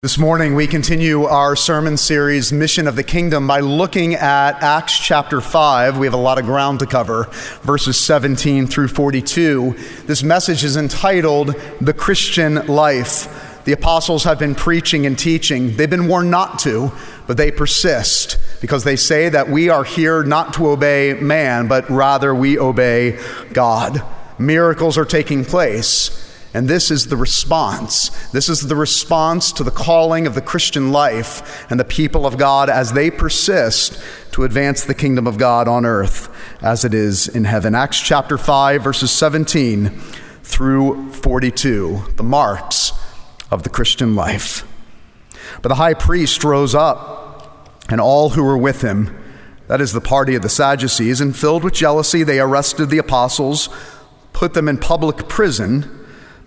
This morning, we continue our sermon series, Mission of the Kingdom, by looking at Acts chapter 5. We have a lot of ground to cover, verses 17 through 42. This message is entitled The Christian Life. The apostles have been preaching and teaching. They've been warned not to, but they persist because they say that we are here not to obey man, but rather we obey God. Miracles are taking place. And this is the response. This is the response to the calling of the Christian life and the people of God as they persist to advance the kingdom of God on earth as it is in heaven. Acts chapter 5, verses 17 through 42, the marks of the Christian life. But the high priest rose up, and all who were with him, that is the party of the Sadducees, and filled with jealousy, they arrested the apostles, put them in public prison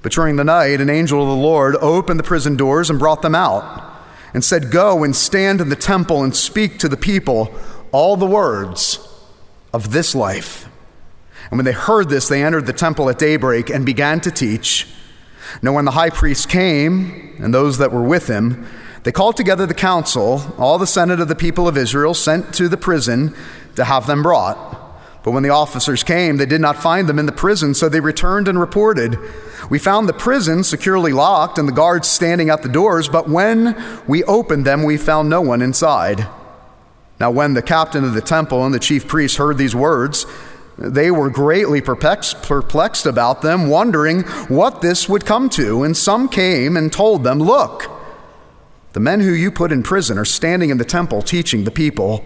but during the night, an angel of the Lord opened the prison doors and brought them out, and said, Go and stand in the temple and speak to the people all the words of this life. And when they heard this, they entered the temple at daybreak and began to teach. Now, when the high priest came, and those that were with him, they called together the council, all the senate of the people of Israel, sent to the prison to have them brought. But when the officers came, they did not find them in the prison, so they returned and reported. We found the prison securely locked and the guards standing at the doors, but when we opened them, we found no one inside. Now, when the captain of the temple and the chief priests heard these words, they were greatly perplexed about them, wondering what this would come to. And some came and told them, Look, the men who you put in prison are standing in the temple teaching the people.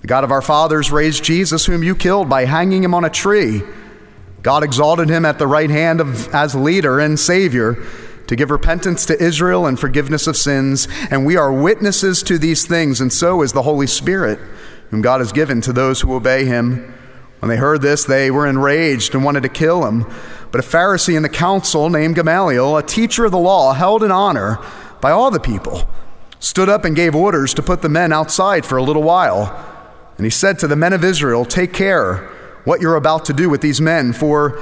The God of our fathers raised Jesus, whom you killed by hanging him on a tree. God exalted him at the right hand of, as leader and Savior to give repentance to Israel and forgiveness of sins. And we are witnesses to these things, and so is the Holy Spirit, whom God has given to those who obey him. When they heard this, they were enraged and wanted to kill him. But a Pharisee in the council named Gamaliel, a teacher of the law, held in honor by all the people, stood up and gave orders to put the men outside for a little while. And he said to the men of Israel, Take care what you're about to do with these men, for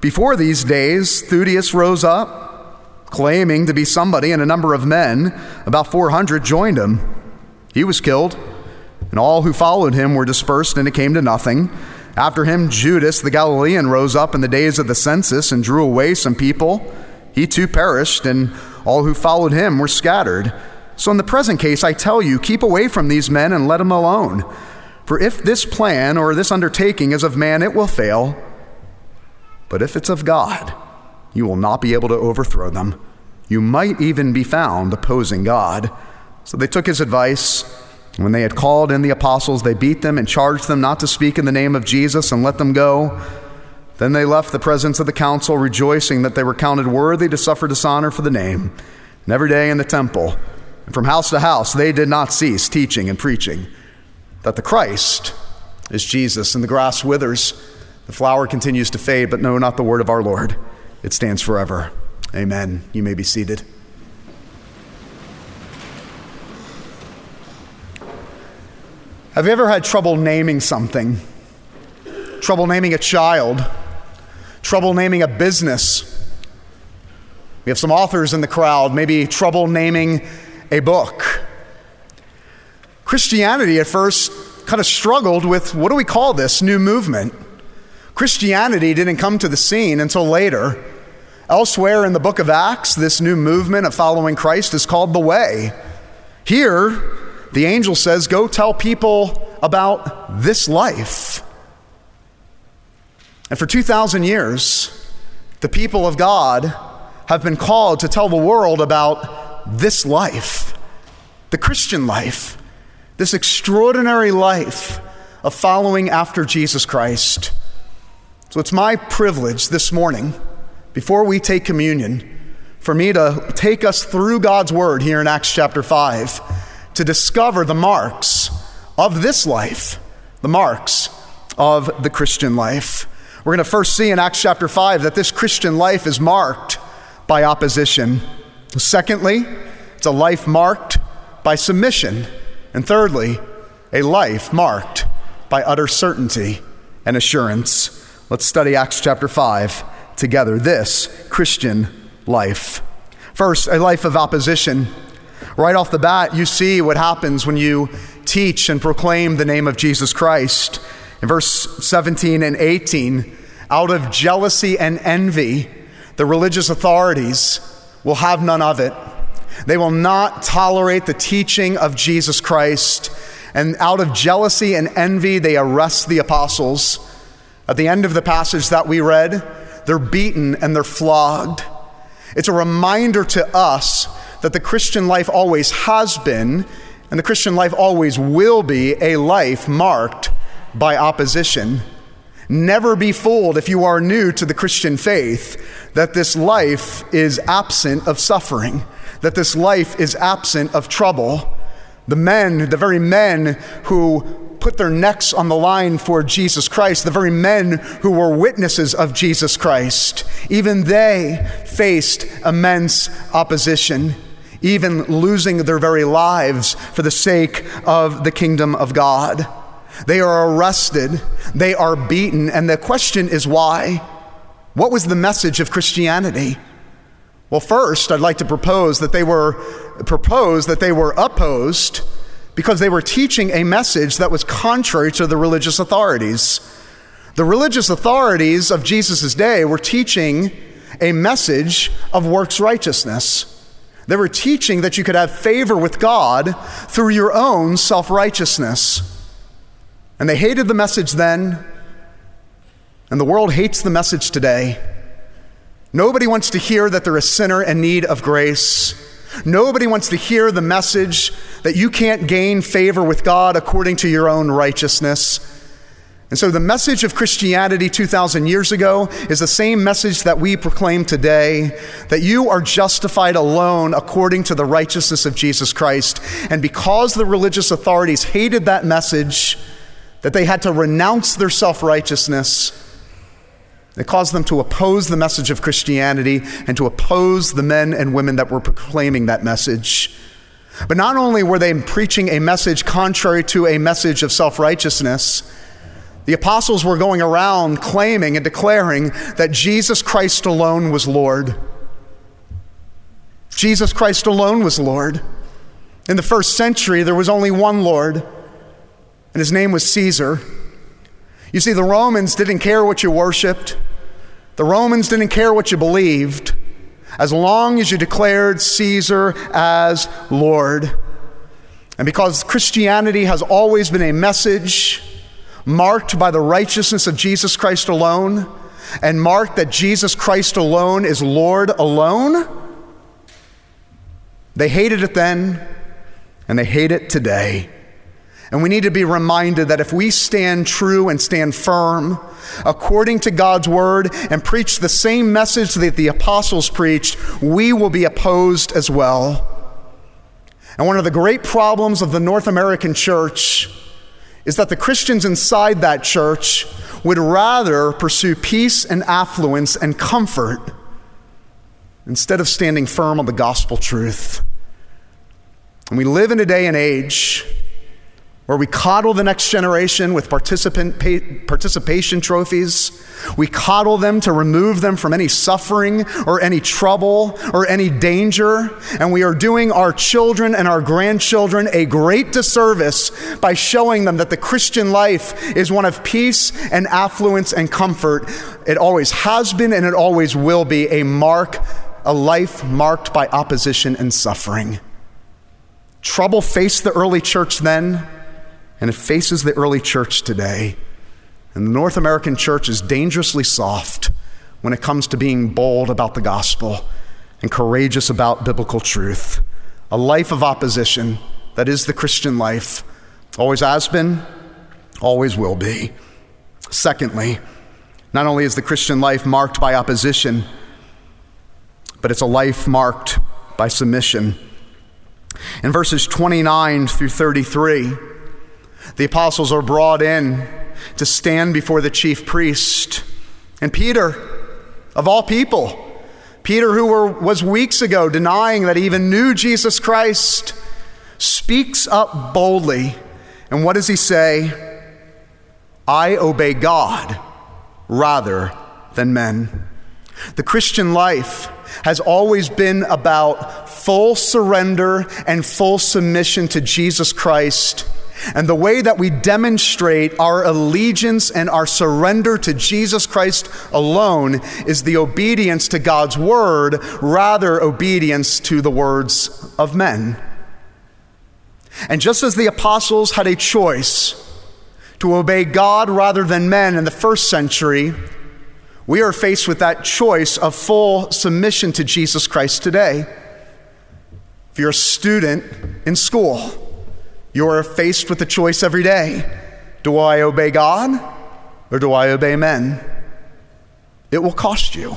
before these days, Theudas rose up, claiming to be somebody, and a number of men, about 400, joined him. He was killed, and all who followed him were dispersed, and it came to nothing. After him, Judas the Galilean rose up in the days of the census and drew away some people. He too perished, and all who followed him were scattered. So, in the present case, I tell you, keep away from these men and let them alone. For if this plan or this undertaking is of man, it will fail. But if it's of God, you will not be able to overthrow them. You might even be found opposing God. So they took his advice. When they had called in the apostles, they beat them and charged them not to speak in the name of Jesus and let them go. Then they left the presence of the council, rejoicing that they were counted worthy to suffer dishonor for the name. And every day in the temple, and from house to house, they did not cease teaching and preaching that the Christ is Jesus, and the grass withers, the flower continues to fade, but no, not the word of our Lord. It stands forever. Amen. You may be seated. Have you ever had trouble naming something? Trouble naming a child? Trouble naming a business? We have some authors in the crowd, maybe trouble naming a book. Christianity at first kind of struggled with what do we call this new movement? Christianity didn't come to the scene until later. Elsewhere in the book of Acts, this new movement of following Christ is called the Way. Here, the angel says, Go tell people about this life. And for 2,000 years, the people of God have been called to tell the world about this life, the Christian life this extraordinary life of following after Jesus Christ. So it's my privilege this morning, before we take communion, for me to take us through God's word here in Acts chapter 5 to discover the marks of this life, the marks of the Christian life. We're going to first see in Acts chapter 5 that this Christian life is marked by opposition. Secondly, it's a life marked by submission. And thirdly, a life marked by utter certainty and assurance. Let's study Acts chapter 5 together. This Christian life. First, a life of opposition. Right off the bat, you see what happens when you teach and proclaim the name of Jesus Christ. In verse 17 and 18, out of jealousy and envy, the religious authorities will have none of it. They will not tolerate the teaching of Jesus Christ. And out of jealousy and envy, they arrest the apostles. At the end of the passage that we read, they're beaten and they're flogged. It's a reminder to us that the Christian life always has been, and the Christian life always will be, a life marked by opposition. Never be fooled if you are new to the Christian faith that this life is absent of suffering, that this life is absent of trouble. The men, the very men who put their necks on the line for Jesus Christ, the very men who were witnesses of Jesus Christ, even they faced immense opposition, even losing their very lives for the sake of the kingdom of God. They are arrested, they are beaten, and the question is why? What was the message of Christianity? Well, first, I'd like to propose that they were propose that they were opposed because they were teaching a message that was contrary to the religious authorities. The religious authorities of Jesus' day were teaching a message of works righteousness. They were teaching that you could have favor with God through your own self righteousness. And they hated the message then, and the world hates the message today. Nobody wants to hear that they're a sinner in need of grace. Nobody wants to hear the message that you can't gain favor with God according to your own righteousness. And so, the message of Christianity 2,000 years ago is the same message that we proclaim today that you are justified alone according to the righteousness of Jesus Christ. And because the religious authorities hated that message, that they had to renounce their self righteousness. It caused them to oppose the message of Christianity and to oppose the men and women that were proclaiming that message. But not only were they preaching a message contrary to a message of self righteousness, the apostles were going around claiming and declaring that Jesus Christ alone was Lord. Jesus Christ alone was Lord. In the first century, there was only one Lord and his name was Caesar. You see, the Romans didn't care what you worshiped, the Romans didn't care what you believed, as long as you declared Caesar as Lord. And because Christianity has always been a message marked by the righteousness of Jesus Christ alone, and marked that Jesus Christ alone is Lord alone, they hated it then, and they hate it today. And we need to be reminded that if we stand true and stand firm according to God's word and preach the same message that the apostles preached, we will be opposed as well. And one of the great problems of the North American church is that the Christians inside that church would rather pursue peace and affluence and comfort instead of standing firm on the gospel truth. And we live in a day and age where we coddle the next generation with participation trophies. We coddle them to remove them from any suffering or any trouble or any danger. And we are doing our children and our grandchildren a great disservice by showing them that the Christian life is one of peace and affluence and comfort. It always has been and it always will be a mark, a life marked by opposition and suffering. Trouble faced the early church then and it faces the early church today. And the North American church is dangerously soft when it comes to being bold about the gospel and courageous about biblical truth. A life of opposition that is the Christian life, always has been, always will be. Secondly, not only is the Christian life marked by opposition, but it's a life marked by submission. In verses 29 through 33, the apostles are brought in to stand before the chief priest. And Peter, of all people, Peter, who were, was weeks ago denying that he even knew Jesus Christ, speaks up boldly. And what does he say? I obey God rather than men. The Christian life has always been about full surrender and full submission to Jesus Christ. And the way that we demonstrate our allegiance and our surrender to Jesus Christ alone is the obedience to God's word, rather, obedience to the words of men. And just as the apostles had a choice to obey God rather than men in the first century, we are faced with that choice of full submission to Jesus Christ today. If you're a student in school, you are faced with the choice every day do I obey God or do I obey men? It will cost you.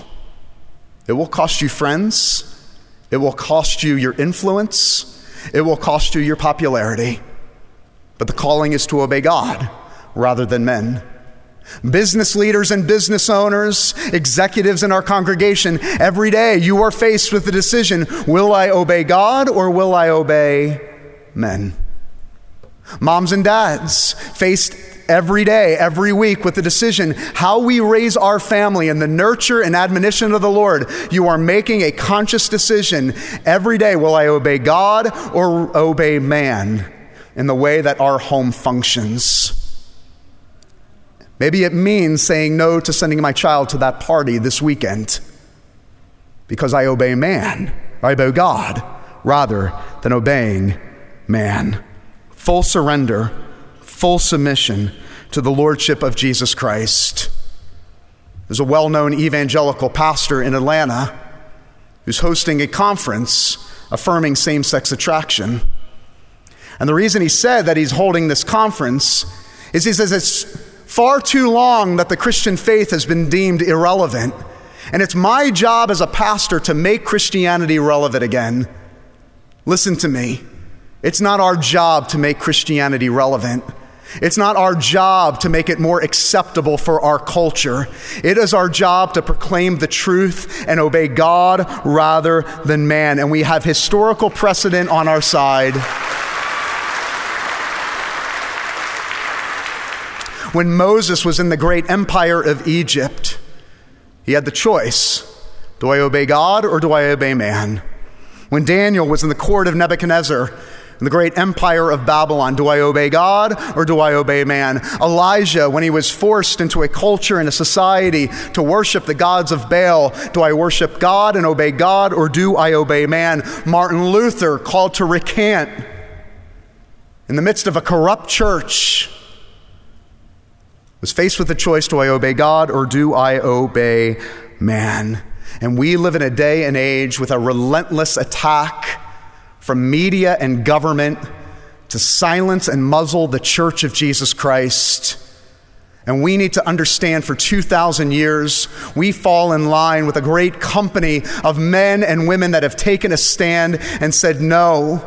It will cost you friends. It will cost you your influence. It will cost you your popularity. But the calling is to obey God rather than men. Business leaders and business owners, executives in our congregation, every day you are faced with the decision will I obey God or will I obey men? Moms and dads faced every day, every week with the decision how we raise our family and the nurture and admonition of the Lord. You are making a conscious decision every day will I obey God or obey man in the way that our home functions? Maybe it means saying no to sending my child to that party this weekend because I obey man, I obey God, rather than obeying man. Full surrender, full submission to the Lordship of Jesus Christ. There's a well known evangelical pastor in Atlanta who's hosting a conference affirming same sex attraction. And the reason he said that he's holding this conference is he says it's far too long that the Christian faith has been deemed irrelevant. And it's my job as a pastor to make Christianity relevant again. Listen to me. It's not our job to make Christianity relevant. It's not our job to make it more acceptable for our culture. It is our job to proclaim the truth and obey God rather than man. And we have historical precedent on our side. When Moses was in the great empire of Egypt, he had the choice do I obey God or do I obey man? When Daniel was in the court of Nebuchadnezzar, in the great empire of Babylon. Do I obey God or do I obey man? Elijah, when he was forced into a culture and a society to worship the gods of Baal, do I worship God and obey God or do I obey man? Martin Luther called to recant in the midst of a corrupt church was faced with the choice do I obey God or do I obey man? And we live in a day and age with a relentless attack from media and government to silence and muzzle the church of Jesus Christ. And we need to understand for 2,000 years, we fall in line with a great company of men and women that have taken a stand and said, no,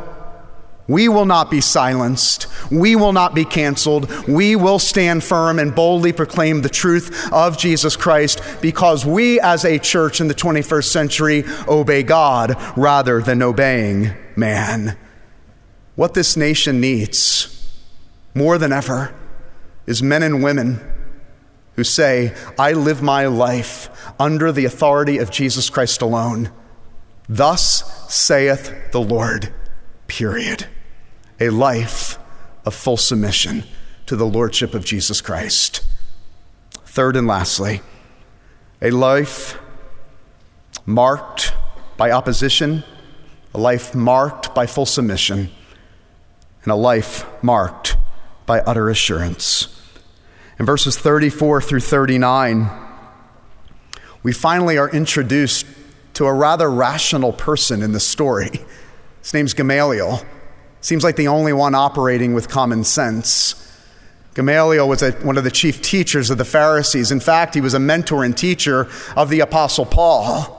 we will not be silenced. We will not be canceled. We will stand firm and boldly proclaim the truth of Jesus Christ because we, as a church in the 21st century, obey God rather than obeying man. What this nation needs more than ever is men and women who say, I live my life under the authority of Jesus Christ alone. Thus saith the Lord, period a life of full submission to the Lordship of Jesus Christ. Third and lastly, a life marked by opposition, a life marked by full submission, and a life marked by utter assurance. In verses 34 through 39, we finally are introduced to a rather rational person in the story. His name's Gamaliel. Seems like the only one operating with common sense. Gamaliel was a, one of the chief teachers of the Pharisees. In fact, he was a mentor and teacher of the Apostle Paul.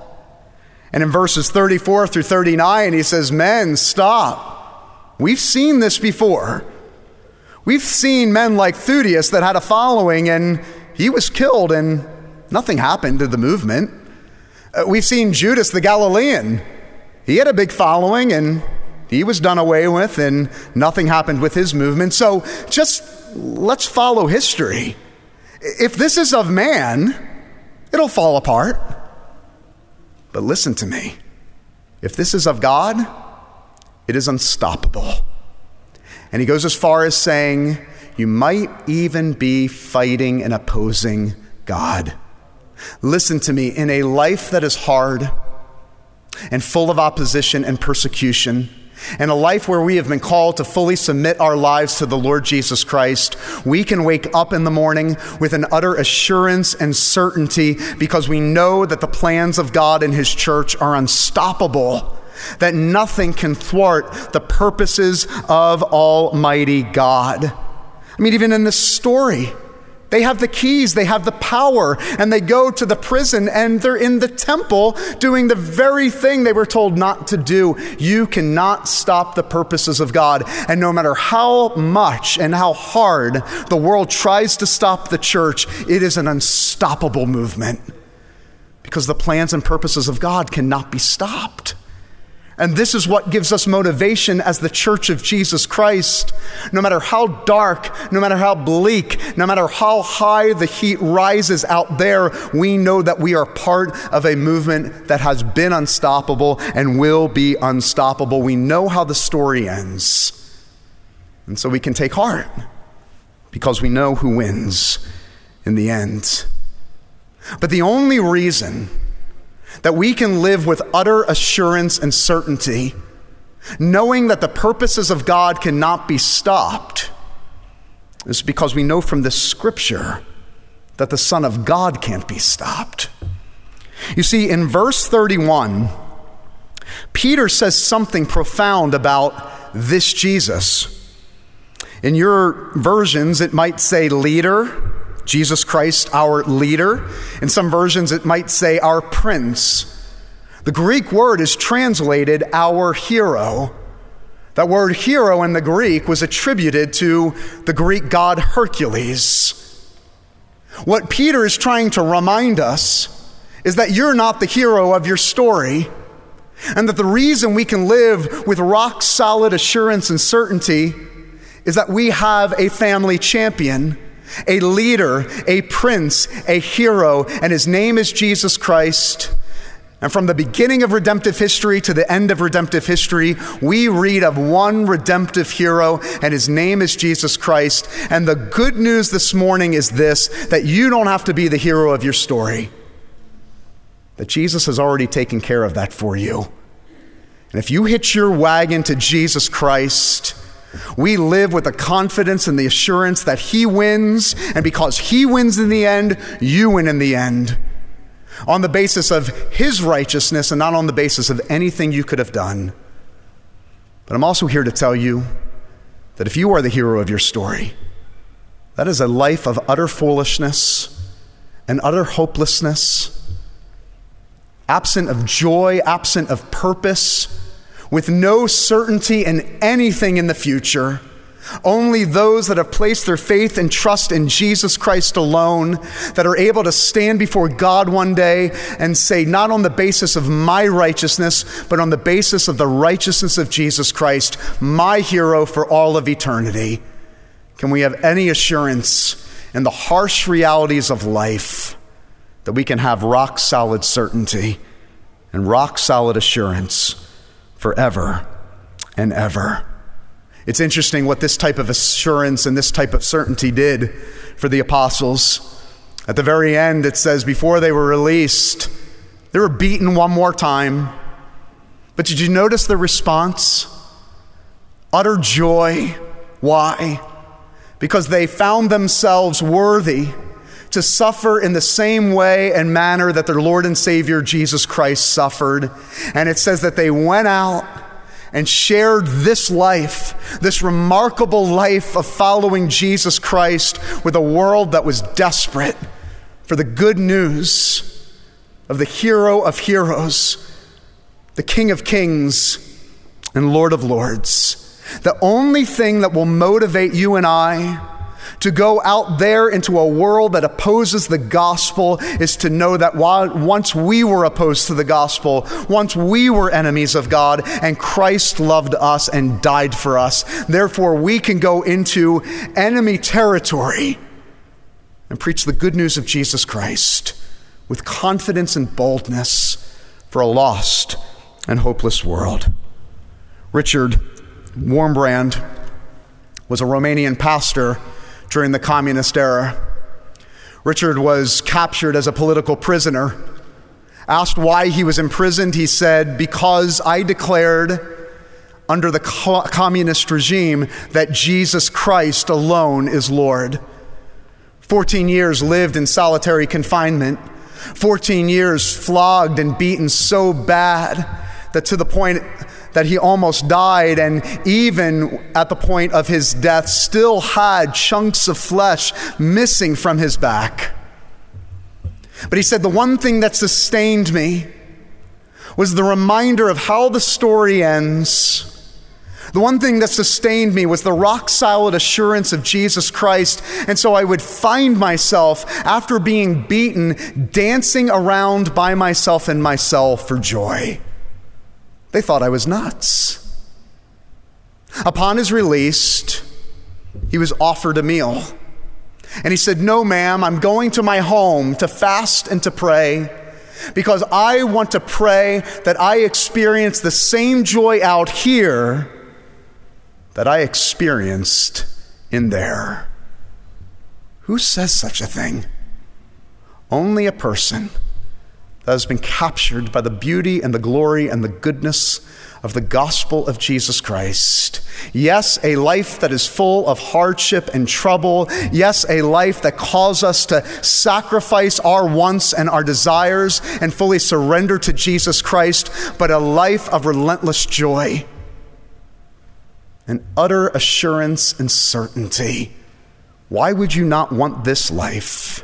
And in verses 34 through 39, he says, Men, stop. We've seen this before. We've seen men like Theudas that had a following and he was killed and nothing happened to the movement. Uh, we've seen Judas the Galilean. He had a big following and he was done away with and nothing happened with his movement. So just let's follow history. If this is of man, it'll fall apart. But listen to me. If this is of God, it is unstoppable. And he goes as far as saying, you might even be fighting and opposing God. Listen to me, in a life that is hard and full of opposition and persecution, and a life where we have been called to fully submit our lives to the Lord Jesus Christ, we can wake up in the morning with an utter assurance and certainty because we know that the plans of God and His church are unstoppable, that nothing can thwart the purposes of Almighty God. I mean, even in this story, they have the keys, they have the power, and they go to the prison and they're in the temple doing the very thing they were told not to do. You cannot stop the purposes of God. And no matter how much and how hard the world tries to stop the church, it is an unstoppable movement because the plans and purposes of God cannot be stopped. And this is what gives us motivation as the church of Jesus Christ. No matter how dark, no matter how bleak, no matter how high the heat rises out there, we know that we are part of a movement that has been unstoppable and will be unstoppable. We know how the story ends. And so we can take heart because we know who wins in the end. But the only reason that we can live with utter assurance and certainty, knowing that the purposes of God cannot be stopped, is because we know from the scripture that the Son of God can't be stopped. You see, in verse 31, Peter says something profound about this Jesus. In your versions, it might say leader Jesus Christ, our leader. In some versions, it might say our prince. The Greek word is translated our hero. That word hero in the Greek was attributed to the Greek god Hercules. What Peter is trying to remind us is that you're not the hero of your story, and that the reason we can live with rock solid assurance and certainty is that we have a family champion a leader, a prince, a hero, and his name is Jesus Christ. And from the beginning of redemptive history to the end of redemptive history, we read of one redemptive hero, and his name is Jesus Christ. And the good news this morning is this that you don't have to be the hero of your story, that Jesus has already taken care of that for you. And if you hitch your wagon to Jesus Christ, we live with the confidence and the assurance that He wins, and because He wins in the end, you win in the end. On the basis of His righteousness and not on the basis of anything you could have done. But I'm also here to tell you that if you are the hero of your story, that is a life of utter foolishness and utter hopelessness, absent of joy, absent of purpose with no certainty in anything in the future. Only those that have placed their faith and trust in Jesus Christ alone that are able to stand before God one day and say, not on the basis of my righteousness, but on the basis of the righteousness of Jesus Christ, my hero for all of eternity. Can we have any assurance in the harsh realities of life that we can have rock solid certainty and rock solid assurance? Forever and ever. It's interesting what this type of assurance and this type of certainty did for the apostles. At the very end, it says, before they were released, they were beaten one more time. But did you notice the response? Utter joy. Why? Because they found themselves worthy to suffer in the same way and manner that their Lord and Savior Jesus Christ suffered. And it says that they went out and shared this life, this remarkable life of following Jesus Christ with a world that was desperate for the good news of the hero of heroes, the King of kings and Lord of lords. The only thing that will motivate you and I to go out there into a world that opposes the gospel is to know that while, once we were opposed to the gospel, once we were enemies of God, and Christ loved us and died for us. Therefore, we can go into enemy territory and preach the good news of Jesus Christ with confidence and boldness for a lost and hopeless world. Richard Wurmbrand was a Romanian pastor during the communist era. Richard was captured as a political prisoner. Asked why he was imprisoned, he said, Because I declared under the co- communist regime that Jesus Christ alone is Lord. 14 years lived in solitary confinement, 14 years flogged and beaten so bad that to the point that he almost died, and even at the point of his death, still had chunks of flesh missing from his back. But he said, The one thing that sustained me was the reminder of how the story ends. The one thing that sustained me was the rock solid assurance of Jesus Christ. And so I would find myself, after being beaten, dancing around by myself in myself for joy. They thought I was nuts. Upon his release, he was offered a meal. And he said, No, ma'am, I'm going to my home to fast and to pray because I want to pray that I experience the same joy out here that I experienced in there. Who says such a thing? Only a person that has been captured by the beauty and the glory and the goodness of the gospel of Jesus Christ. Yes, a life that is full of hardship and trouble. Yes, a life that calls us to sacrifice our wants and our desires and fully surrender to Jesus Christ, but a life of relentless joy and utter assurance and certainty. Why would you not want this life?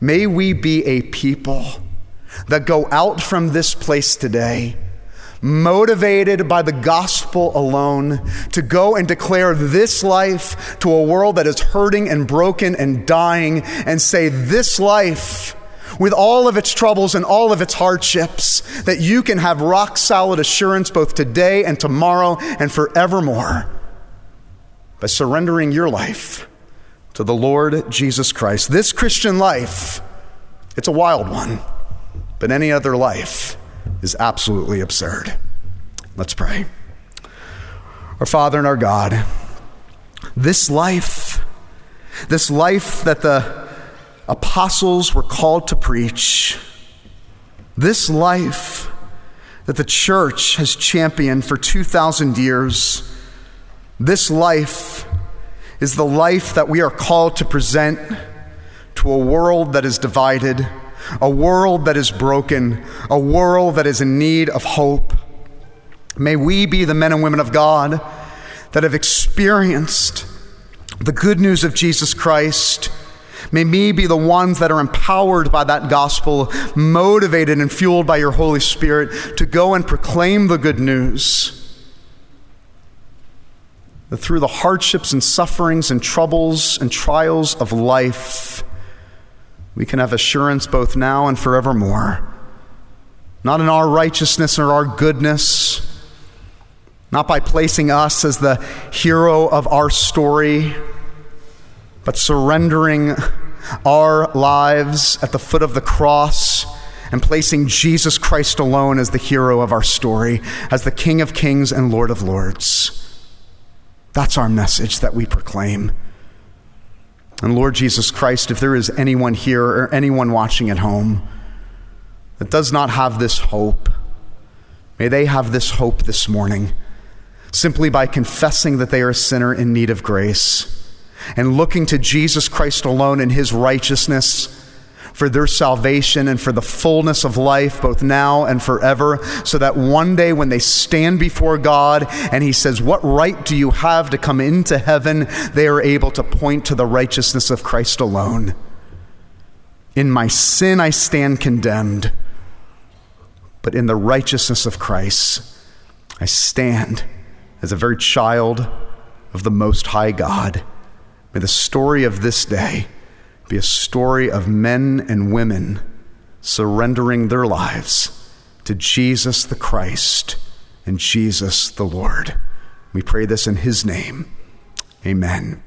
May we be a people that go out from this place today motivated by the gospel alone to go and declare this life to a world that is hurting and broken and dying and say, This life, with all of its troubles and all of its hardships, that you can have rock solid assurance both today and tomorrow and forevermore by surrendering your life to the Lord Jesus Christ. This Christian life, it's a wild one. But any other life is absolutely absurd. Let's pray. Our Father and our God, this life, this life that the apostles were called to preach, this life that the church has championed for 2,000 years, this life is the life that we are called to present to a world that is divided a world that is broken, a world that is in need of hope. May we be the men and women of God that have experienced the good news of Jesus Christ. May me be the ones that are empowered by that gospel, motivated and fueled by your Holy Spirit to go and proclaim the good news. That through the hardships and sufferings and troubles and trials of life, we can have assurance both now and forevermore. Not in our righteousness or our goodness, not by placing us as the hero of our story, but surrendering our lives at the foot of the cross and placing Jesus Christ alone as the hero of our story, as the King of kings and Lord of lords. That's our message that we proclaim. And Lord Jesus Christ, if there is anyone here or anyone watching at home that does not have this hope, may they have this hope this morning simply by confessing that they are a sinner in need of grace and looking to Jesus Christ alone and his righteousness for their salvation and for the fullness of life, both now and forever, so that one day when they stand before God and He says, What right do you have to come into heaven? they are able to point to the righteousness of Christ alone. In my sin I stand condemned, but in the righteousness of Christ I stand as a very child of the Most High God. May the story of this day be a story of men and women surrendering their lives to Jesus the Christ and Jesus the Lord. We pray this in His name. Amen.